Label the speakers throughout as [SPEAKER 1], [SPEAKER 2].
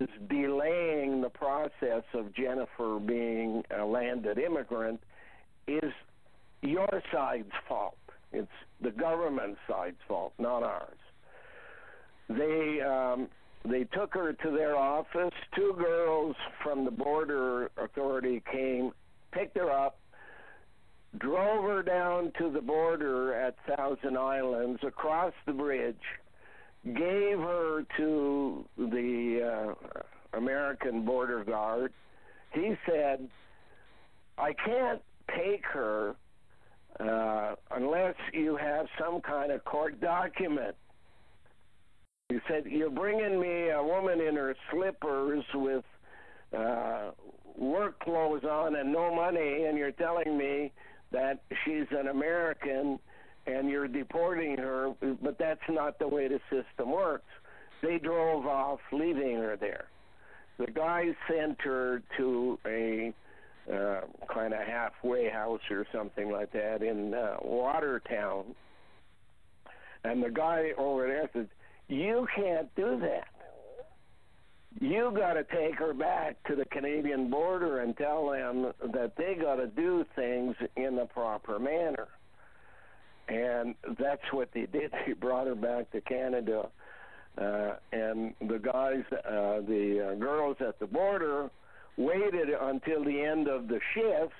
[SPEAKER 1] Is delaying the process of Jennifer being a landed immigrant is your side's fault. It's the government side's fault, not ours. They um, they took her to their office. Two girls from the border authority came, picked her up, drove her down to the border at Thousand Islands, across the bridge, gave her to the American border guard. He said, I can't take her uh, unless you have some kind of court document. He said, You're bringing me a woman in her slippers with uh, work clothes on and no money, and you're telling me that she's an American and you're deporting her, but that's not the way the system works. They drove off, leaving her there. The guy sent her to a uh, kind of halfway house or something like that in uh, Watertown. And the guy over there said, You can't do that. You got to take her back to the Canadian border and tell them that they got to do things in the proper manner. And that's what they did. They brought her back to Canada. Uh, and the guys, uh, the uh, girls at the border, waited until the end of the shift,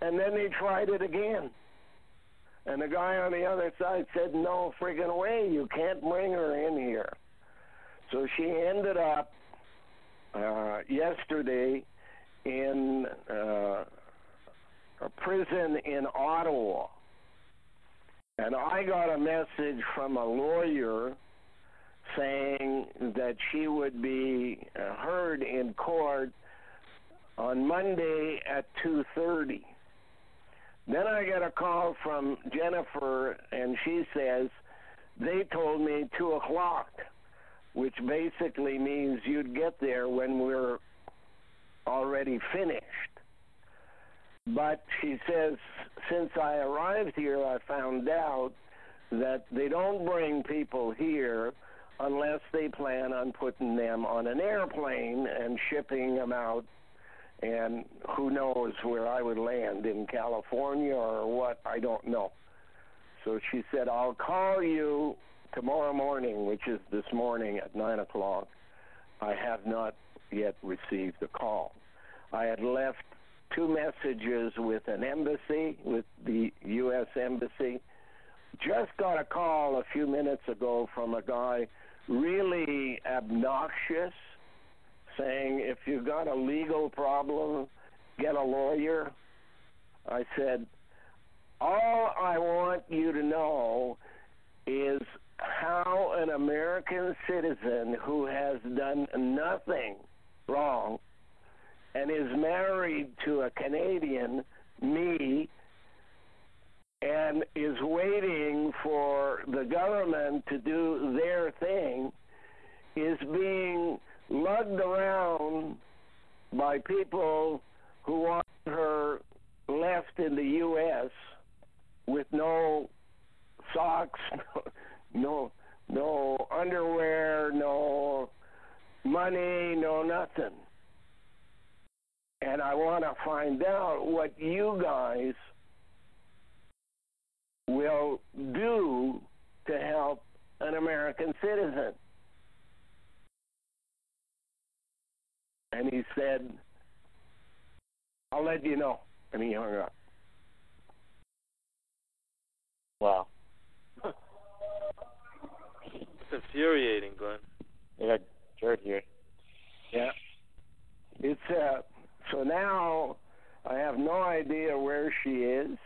[SPEAKER 1] and then they tried it again. And the guy on the other side said, No friggin' way, you can't bring her in here. So she ended up uh, yesterday in uh, a prison in Ottawa. And I got a message from a lawyer saying that she would be uh, heard in court on Monday at 2:30. Then I get a call from Jennifer, and she says they told me two o'clock, which basically means you'd get there when we're already finished. But she says since I arrived here, I found out that they don't bring people here unless they plan on putting them on an airplane and shipping them out and who knows where I would land in California or what, I don't know. So she said, I'll call you tomorrow morning, which is this morning at 9 o'clock. I have not yet received a call. I had left two messages with an embassy, with the U.S. Embassy. Just got a call a few minutes ago from a guy really obnoxious saying, if you've got a legal problem, get a lawyer. I said, all I want you to know is how an American citizen who has done nothing wrong and is married to a Canadian, me, and is waiting for the government to do their thing, is being lugged around by people who want her left in the U.S. with no socks, no no underwear, no money, no nothing. And I want to find out what you guys will do to help an American citizen. And he said, I'll let you know. And he hung up.
[SPEAKER 2] Wow.
[SPEAKER 3] It's infuriating, Glenn.
[SPEAKER 2] I got Jared here.
[SPEAKER 1] Yeah. It's uh so now I have no idea where she is.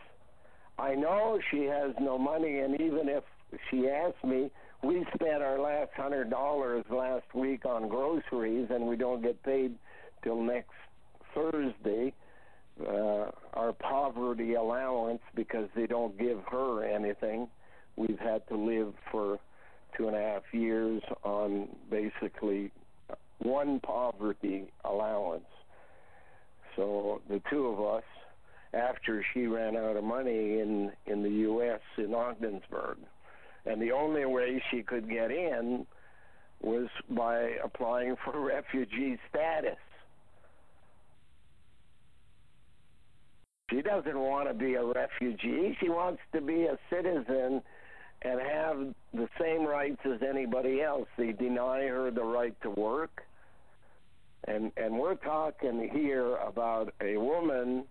[SPEAKER 1] I know she has no money and even if she asked me, we spent our last hundred dollars last week on groceries, and we don't get paid till next Thursday. Uh, our poverty allowance because they don't give her anything. We've had to live for two and a half years on basically one poverty allowance. So the two of us, after she ran out of money in in the U.S. in Ogdensburg, and the only way she could get in was by applying for refugee status. She doesn't want to be a refugee. She wants to be a citizen and have the same rights as anybody else. They deny her the right to work. And and we're talking here about a woman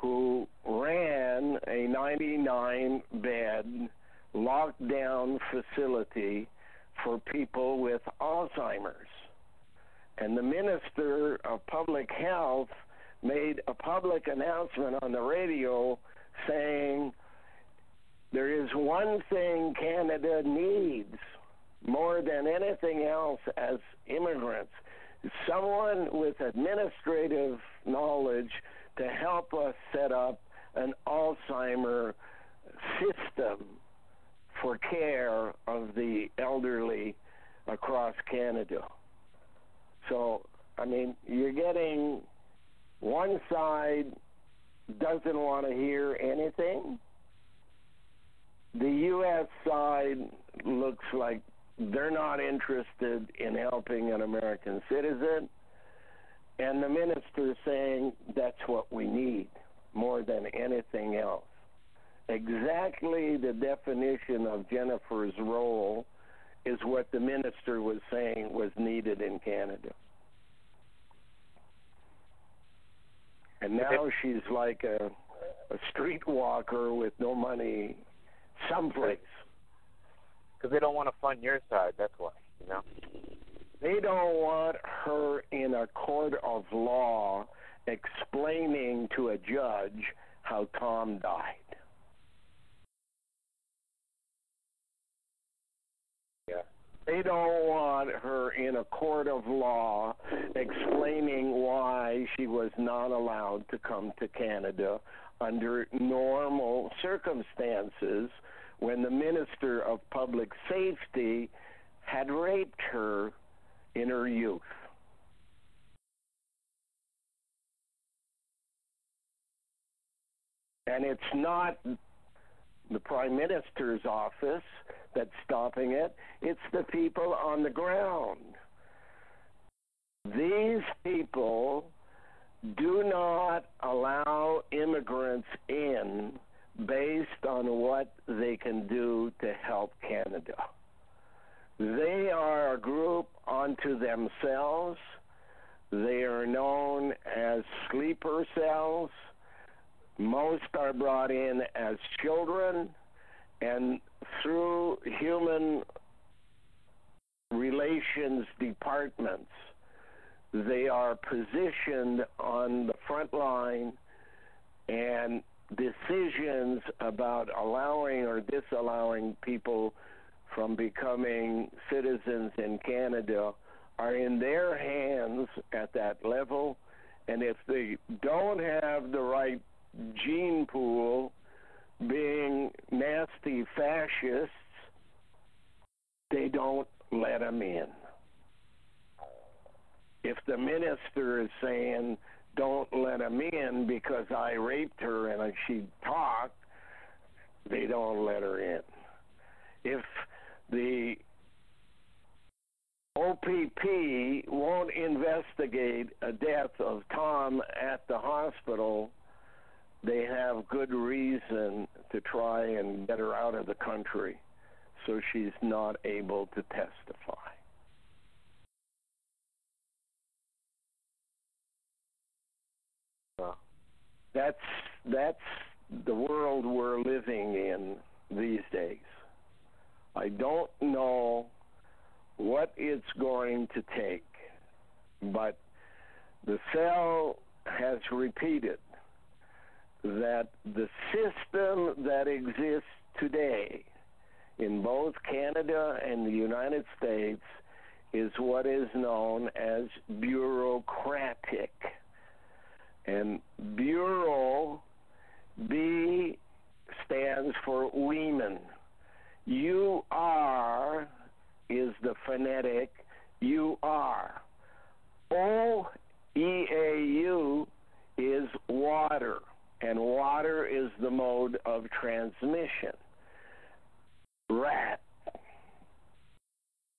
[SPEAKER 1] who ran a 99 bed lockdown facility for people with Alzheimer's. And the Minister of Public Health made a public announcement on the radio saying there is one thing Canada needs more than anything else as immigrants someone with administrative knowledge to help us set up an Alzheimer system for care of the elderly across Canada. So, I mean, you're getting one side doesn't want to hear anything. The U.S. side looks like they're not interested in helping an American citizen. And the minister is saying that's what we need more than anything else. Exactly the definition of Jennifer's role is what the minister was saying was needed in Canada. And now she's like a, a streetwalker with no money someplace.
[SPEAKER 2] Because they don't want to fund your side. That's why, you know.
[SPEAKER 1] They don't want her in a court of law explaining to a judge how Tom died.
[SPEAKER 2] Yeah.
[SPEAKER 1] They don't want her in a court of law explaining why she was not allowed to come to Canada under normal circumstances when the Minister of Public Safety had raped her in her youth. And it's not the Prime Minister's office that's stopping it, it's the people on the ground. These people do not allow immigrants in based on what they can do to help Canada. They are a group unto themselves. They are known as sleeper cells. Most are brought in as children, and through human relations departments, they are positioned on the front line and decisions about allowing or disallowing people from becoming citizens in Canada are in their hands at that level. And if they don't have the right gene pool, being nasty fascists, they don't let them in. If the minister is saying, don't let them in because I raped her and she talked, they don't let her in. If the OPP won't investigate a death of Tom at the hospital, they have good reason to try and get her out of the country so she's not able to testify. That's that's the world we're living in these days. I don't know what it's going to take, but the cell has repeated that the system that exists today in both Canada and the United States is what is known as bureaucratic. And bureau, B stands for women. You are is the phonetic you are. O E A U is water, and water is the mode of transmission. Rat.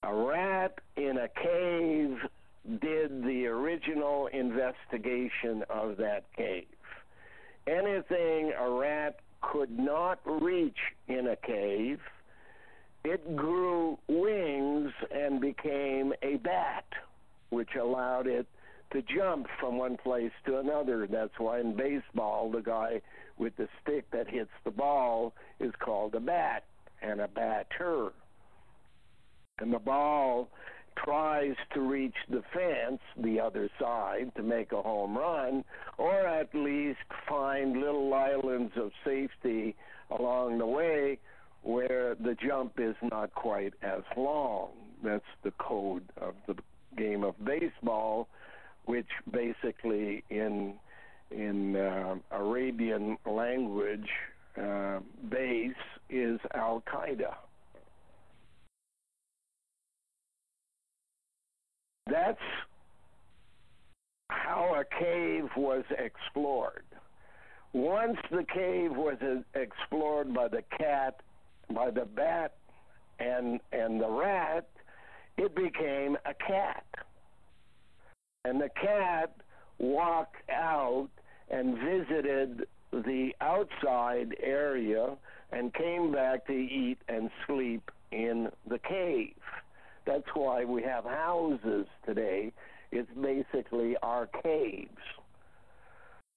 [SPEAKER 1] A rat in a cave did the original investigation of that cave. Anything a rat could not reach in a cave, it grew wings and became a bat, which allowed it to jump from one place to another. That's why in baseball, the guy with the stick that hits the ball is called a bat and a batter. And the ball tries to reach the fence, the other side, to make a home run, or at least find little islands of safety along the way where the jump is not quite as long. That's the code of the game of baseball, which basically in in uh, Arabian language uh, base is Al Qaeda. That's how a cave was explored. Once the cave was explored by the cat, by the bat, and and the rat, it became a cat. And the cat walked out and visited the outside area and came back to eat and sleep in the cave. That's why we have houses today. It's basically our caves.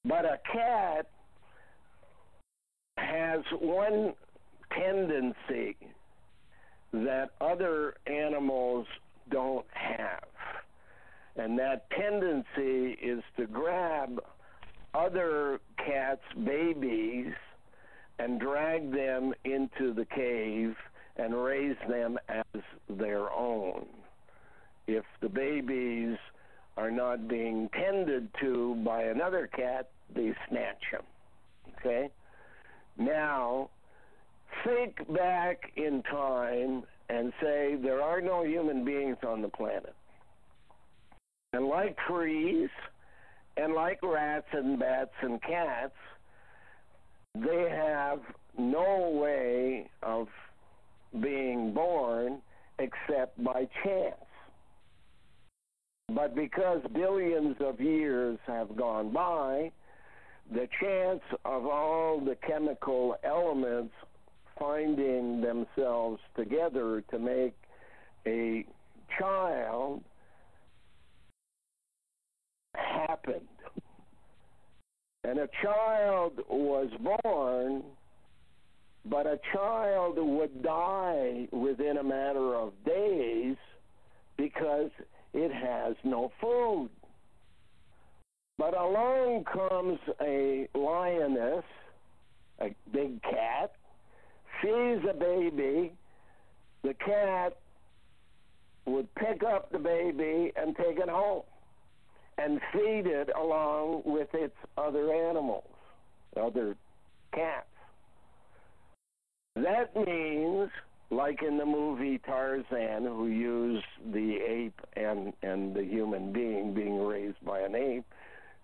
[SPEAKER 1] But a cat has one tendency that other animals don't have. And that tendency is to grab other cats' babies and drag them into the cave and raise them as their own. If the babies are not being tended to by another cat, they snatch them. Okay? Now, think back in time and say there are no human beings on the planet. And like trees, and like rats and bats and cats, they have no way of being born except by chance. But because billions of years have gone by, the chance of all the chemical elements finding themselves together to make a child happened. And a child was born, but a child would die within a matter of days because it has no food. But along comes a lioness, a big cat, sees a baby, the cat would pick up the baby and take it home and feed it along with its other animals, other cats. That means, like in the movie Tarzan, who used the ape and, and the human being being raised by an ape,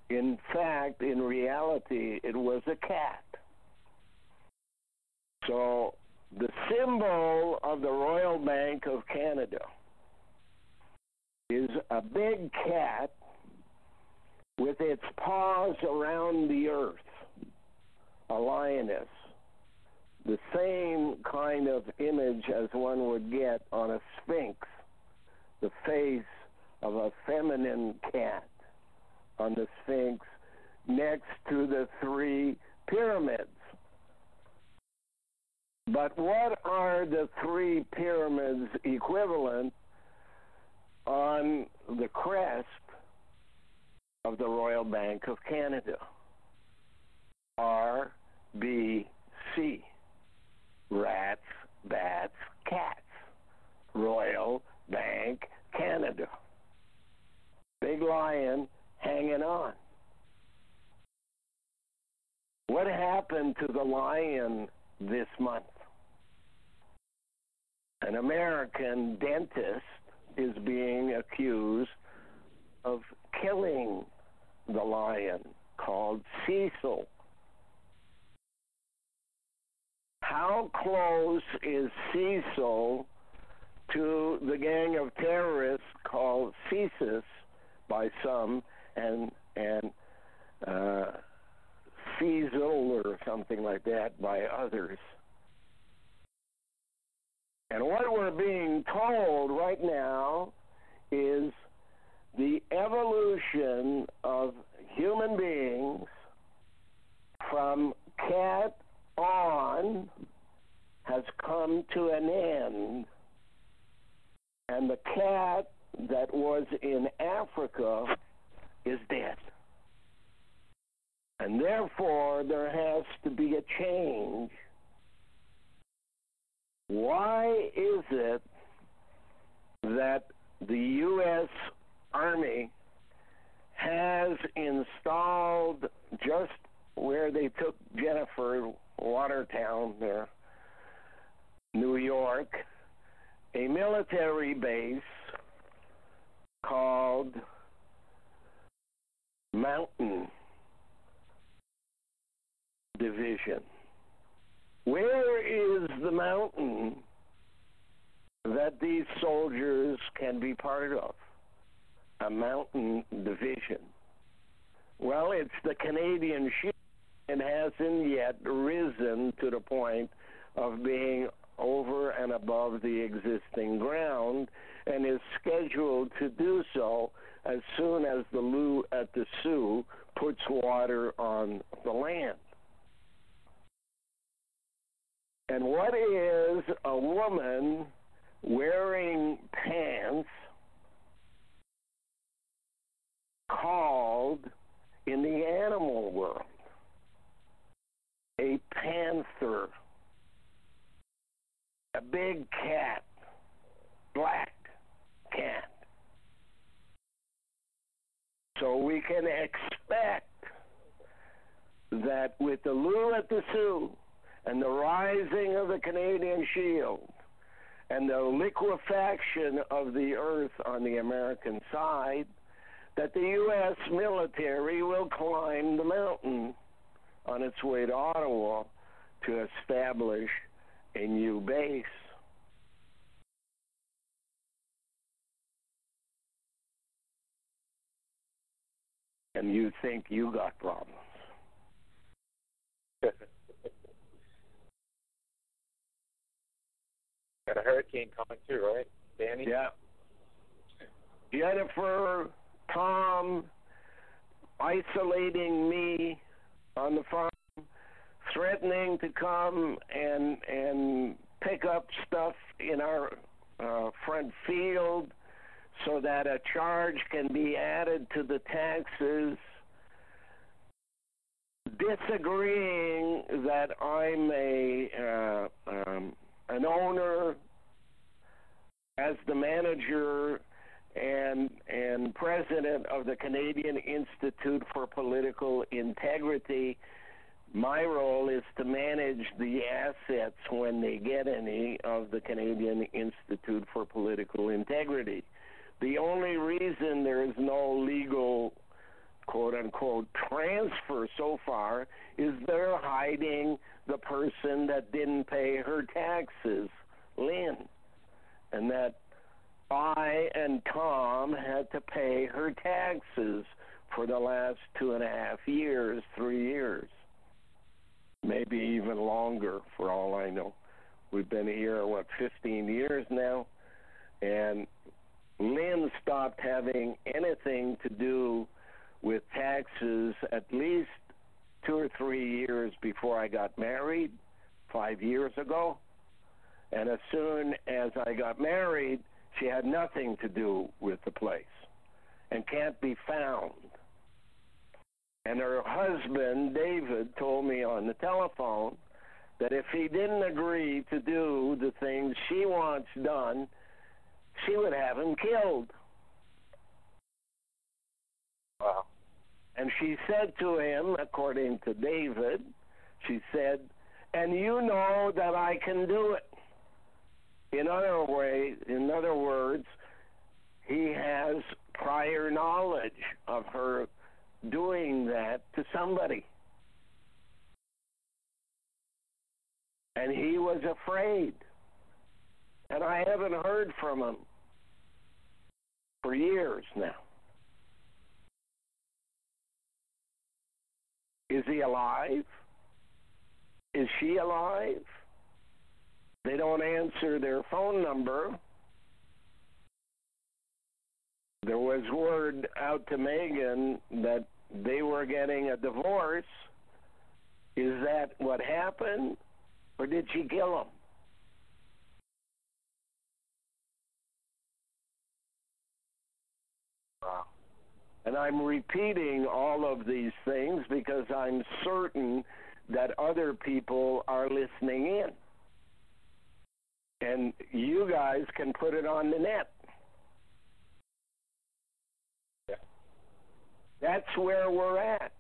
[SPEAKER 1] in fact, in reality, it was a cat. So the symbol of the Royal Bank of Canada is a big cat with its paws around the earth, a lioness. The same kind of image as one would get on a sphinx, the face of a feminine cat on the sphinx next to the three pyramids. But what are the three pyramids equivalent on the crest of the Royal Bank of Canada? R, B, C. Rats, bats, cats. Royal Bank Canada. Big lion hanging on. What happened to the lion this month? An American dentist is being accused of killing the lion called Cecil. How close is Cecil to the gang of terrorists called CSIS by some and and uh, Cecil or something like that by others? And what we're being told right now is the evolution of human beings from cat on has come to an end. And the cat that was in Africa is dead. And therefore, there has to be a change. Why is it that the U.S. Army has installed just where they took Jennifer Watertown there, New York, a military base called Mountain Division. Where is the mountain that these soldiers can be part of? A mountain division. Well, it's the Canadian Shield and hasn't yet risen to the point of being over and above the existing ground and is scheduled to do so as soon as the Lou at the Sioux puts water on the land. And what is a woman wearing pants called in the animal world? A panther. A big cat. Black cat. So we can expect that with the Lou at the Sioux and the rising of the Canadian Shield and the liquefaction of the earth on the American side, that the U.S. military will climb the mountain on its way to Ottawa to establish a new base. And you think you got problems.
[SPEAKER 2] Got a hurricane coming too, right, Danny?
[SPEAKER 1] Yeah. Jennifer, Tom, isolating me on the farm, threatening to come and and pick up stuff in our uh, front field so that a charge can be added to the taxes. Disagreeing that I'm a uh, um, an owner as the manager and and president of the Canadian Institute for Political Integrity. My role is to manage the assets when they get any of the Canadian Institute for Political Integrity. The only reason there is no legal quote unquote transfer so far is they're hiding the person that didn't pay her taxes, Lynn. And that I and Tom had to pay her taxes for the last two and a half years, three years, maybe even longer for all I know. We've been here, what, 15 years now? And Lynn stopped having anything to do with taxes at least two or three years before I got married, five years ago. And as soon as I got married, she had nothing to do with the place and can't be found. And her husband, David, told me on the telephone that if he didn't agree to do the things she wants done, she would have him killed.
[SPEAKER 2] Wow.
[SPEAKER 1] And she said to him, according to David, she said, and you know that I can do it. In other way, in other words, he has prior knowledge of her doing that to somebody. And he was afraid. And I haven't heard from him for years now. Is he alive? Is she alive? They don't answer their phone number. There was word out to Megan that they were getting a divorce. Is that what happened? Or did she kill him?
[SPEAKER 2] Wow.
[SPEAKER 1] And I'm repeating all of these things because I'm certain that other people are listening in. And you guys can put it on the net.
[SPEAKER 2] Yeah.
[SPEAKER 1] That's where we're at.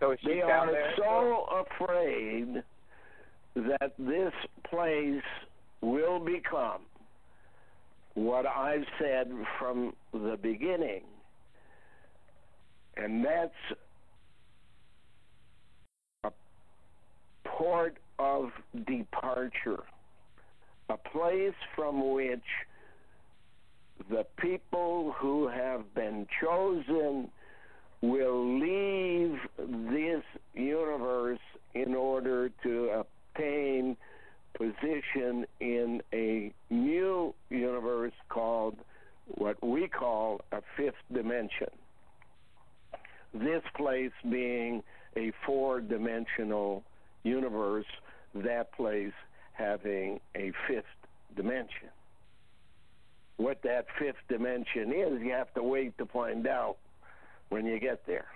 [SPEAKER 2] So
[SPEAKER 1] They are
[SPEAKER 2] there?
[SPEAKER 1] so afraid that this place will become what I've said from the beginning. And that's a port of departure, a place from which the people who have been chosen will leave this universe in order to obtain position in a new universe called what we call a fifth dimension. This place being a four dimensional universe, that place having a fifth dimension. What that fifth dimension is, you have to wait to find out when you get there.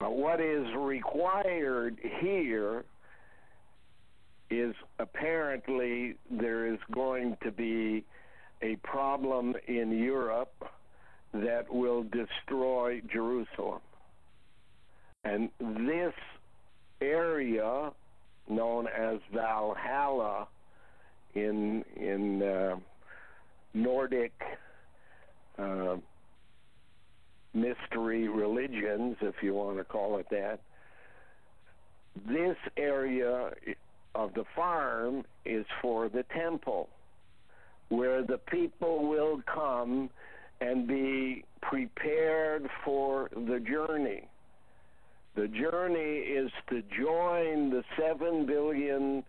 [SPEAKER 1] But what is required here is apparently there is going to be a problem in Europe that will destroy Jerusalem. And this area, known as Valhalla in in uh, Nordic uh, mystery religions, if you want to call it that, this area of the farm is for the temple, where the people will come and be prepared for the journey. The journey is to join the seven billion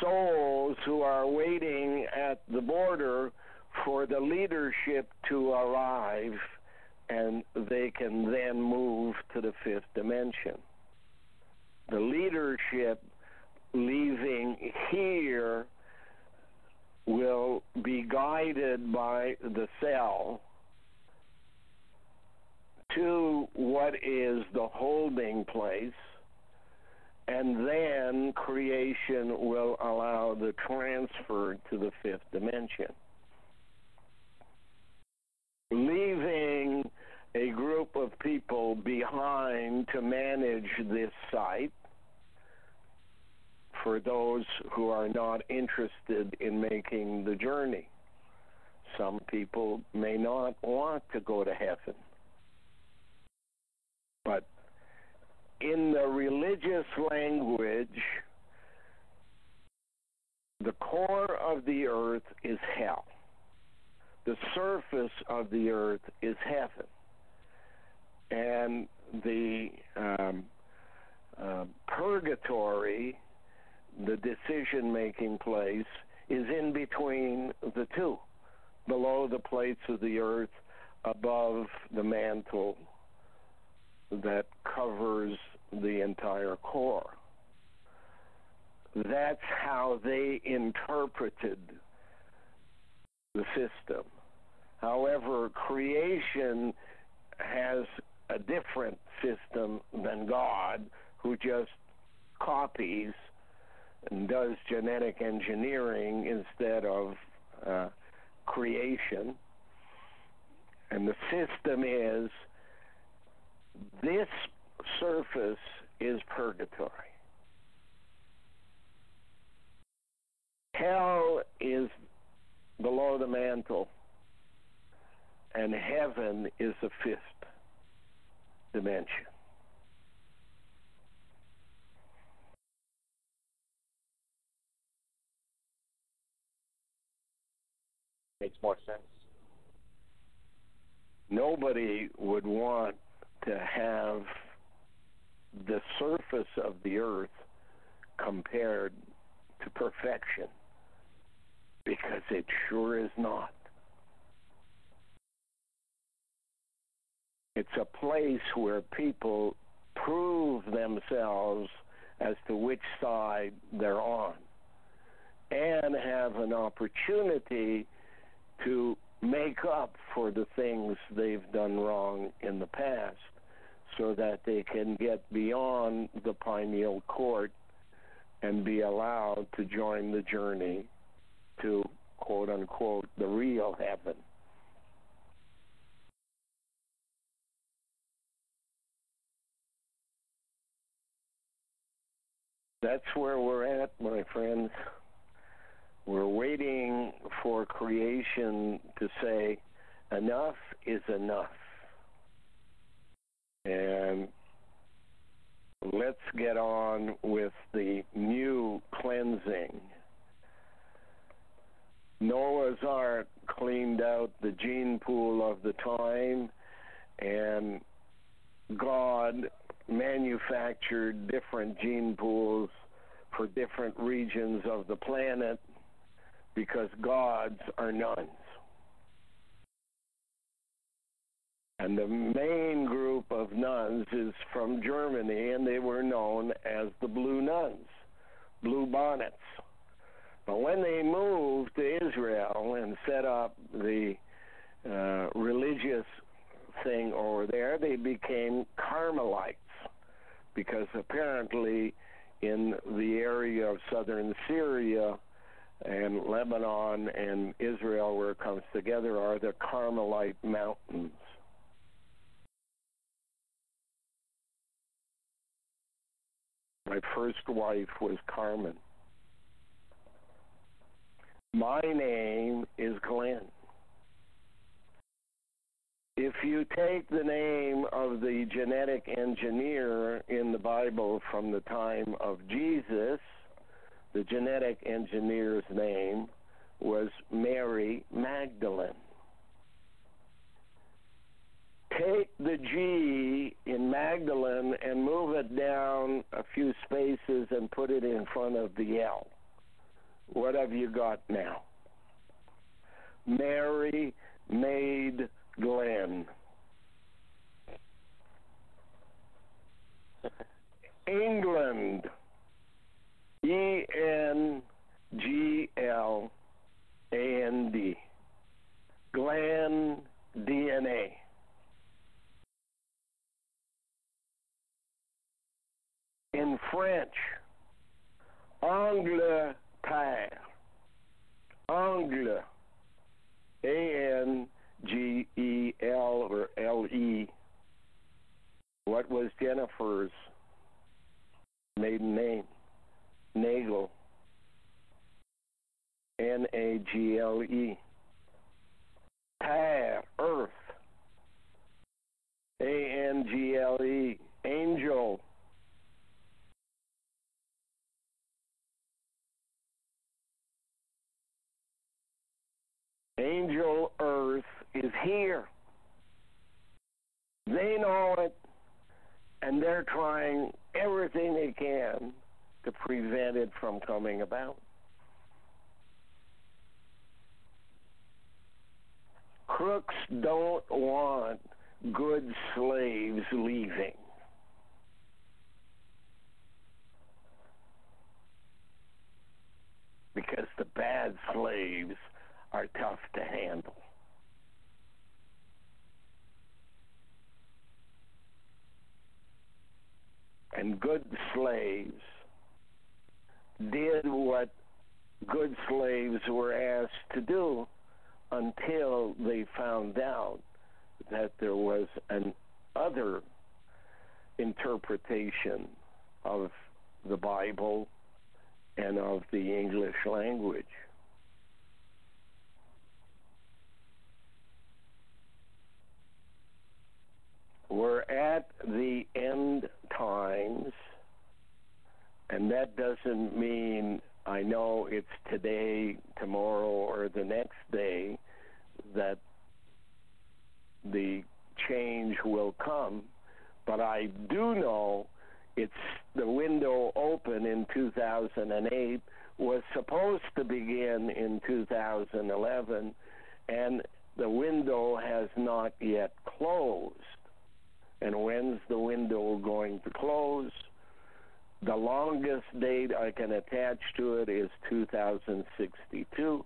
[SPEAKER 1] souls who are waiting at the border for the leadership to arrive and they can then move to the fifth dimension. The leadership leaving here will be guided by the cell to what is the holding place, and then creation will allow the transfer to the fifth dimension. Leaving a group of people behind to manage this site for those who are not interested in making the journey. Some people may not want to go to heaven. But in the religious language, the core of the earth is hell. The surface of the earth is heaven. And the um, uh, purgatory, the decision making place, is in between the two, below the plates of the earth, above the mantle that covers the entire core. That's how they interpreted the system. However, creation has a different system than God, who just copies and does genetic engineering instead of uh, creation. And the system is this surface is purgatory. Hell is below the mantle, and heaven is the fifth dimension.
[SPEAKER 2] Makes more sense.
[SPEAKER 1] Nobody would want to have the surface of the earth compared to perfection because it sure is not. It's a place where people prove themselves as to which side they're on and have an opportunity to make up for the things they've done wrong in the past so that they can get beyond the pineal court and be allowed to join the journey to quote unquote the real heaven. That's where we're at, my friends. We're waiting for creation to say, enough is enough. And let's get on with the new cleansing. Noah's Ark cleaned out the gene pool of the time, and God manufactured different gene pools for different regions of the planet because gods are nuns. And the main group of nuns is from Germany, and they were known as the Blue Nuns, Blue Bonnets. But when they moved to Israel and set up the uh, religious thing over there, they became Carmelites because apparently in the area of southern Syria and Lebanon and Israel, where it comes together, are the Carmelite Mountains. My first wife was Carmen. My name is Glenn. If you take the name of the genetic engineer in the Bible from the time of Jesus, the genetic engineer's name was Mary Magdalene. Take the G in Magdalene and move it down a few spaces and put it in front of the L. What have you got now? Mary made Glenn. England. E N G L A N D. Gland DNA. In French, Angleterre. Angle. A N G E L or L E. What was Jennifer's maiden name? Nagle. N A G L E. Terre, earth. A N G L E. Angel. Angel Earth is here. They know it, and they're trying everything they can to prevent it from coming about. Crooks don't want good slaves leaving. Because the bad slaves are tough to handle. And good slaves did what good slaves were asked to do until they found out that there was an other interpretation of the Bible and of the English language. We're at the end times, and that doesn't mean I know it's today, tomorrow, or the next day that the change will come, but I do know it's the window open in 2008 was supposed to begin in 2011 and the window has not yet closed. And when's the window going to close? The longest date I can attach to it is 2062.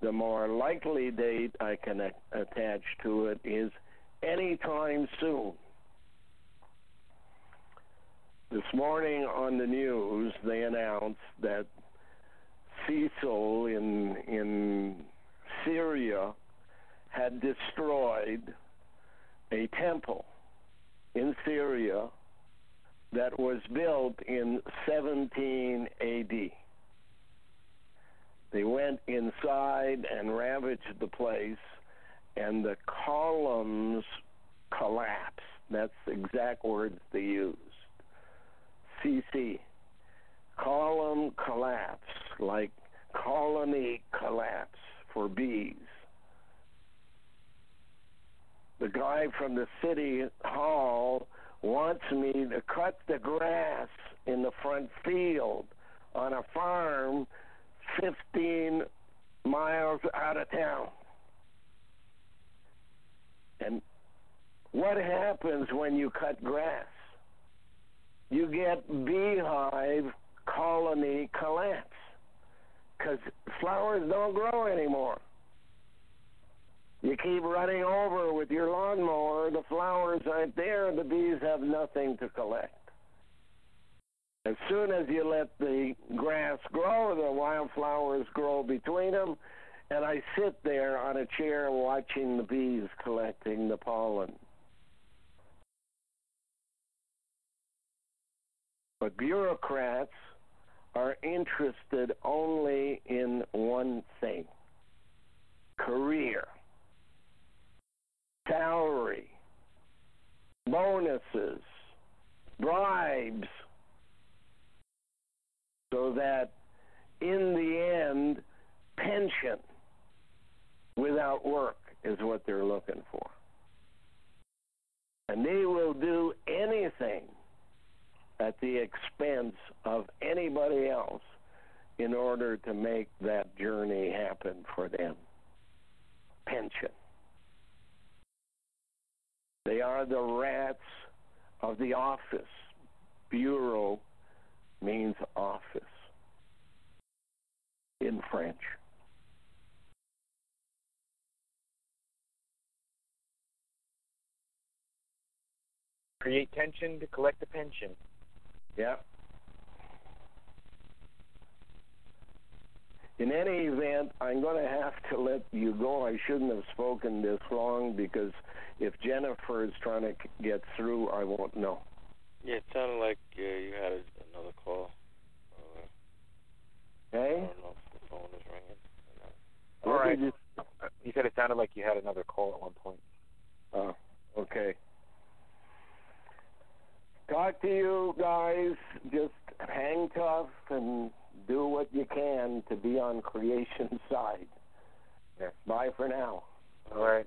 [SPEAKER 1] The more likely date I can a- attach to it is anytime soon. This morning on the news, they announced that Cecil in in Syria had destroyed a temple in Syria that was built in 17 AD. They went inside and ravaged the place, and the columns collapsed. That's the exact words they used. CC. Column collapse, like colony collapse for bees. The guy from the city hall wants me to cut the grass in the front field on a farm 15 miles out of town. And what happens when you cut grass? You get beehive colony collapse because flowers don't grow anymore. You keep running over with your lawnmower, the flowers aren't there, the bees have nothing to collect. As soon as you let the grass grow, the wildflowers grow between them, and I sit there on a chair watching the bees collecting the pollen. But bureaucrats are interested only in one thing career, salary, bonuses, bribes, so that in the end, pension without work is what they're looking for. And they will do anything at the expense of anybody else in order to make that journey happen for them. Pension. They are the rats of the office. Bureau means office in French.
[SPEAKER 2] Create tension to collect a pension.
[SPEAKER 1] Yeah. In any event, I'm going to have to let you go. I shouldn't have spoken this long because is trying to get through, I won't know.
[SPEAKER 3] Yeah, it sounded like uh, you had a, another call. Uh, I
[SPEAKER 1] Hey?
[SPEAKER 3] don't know if the phone is ringing.
[SPEAKER 2] All
[SPEAKER 1] What
[SPEAKER 2] right.
[SPEAKER 1] did you-
[SPEAKER 2] You said it sounded like you had another call at one point.
[SPEAKER 1] Oh, okay. Talk to you guys. Just hang tough and do what you can to be on creation side.
[SPEAKER 2] Yeah.
[SPEAKER 1] Bye for now.
[SPEAKER 2] All right.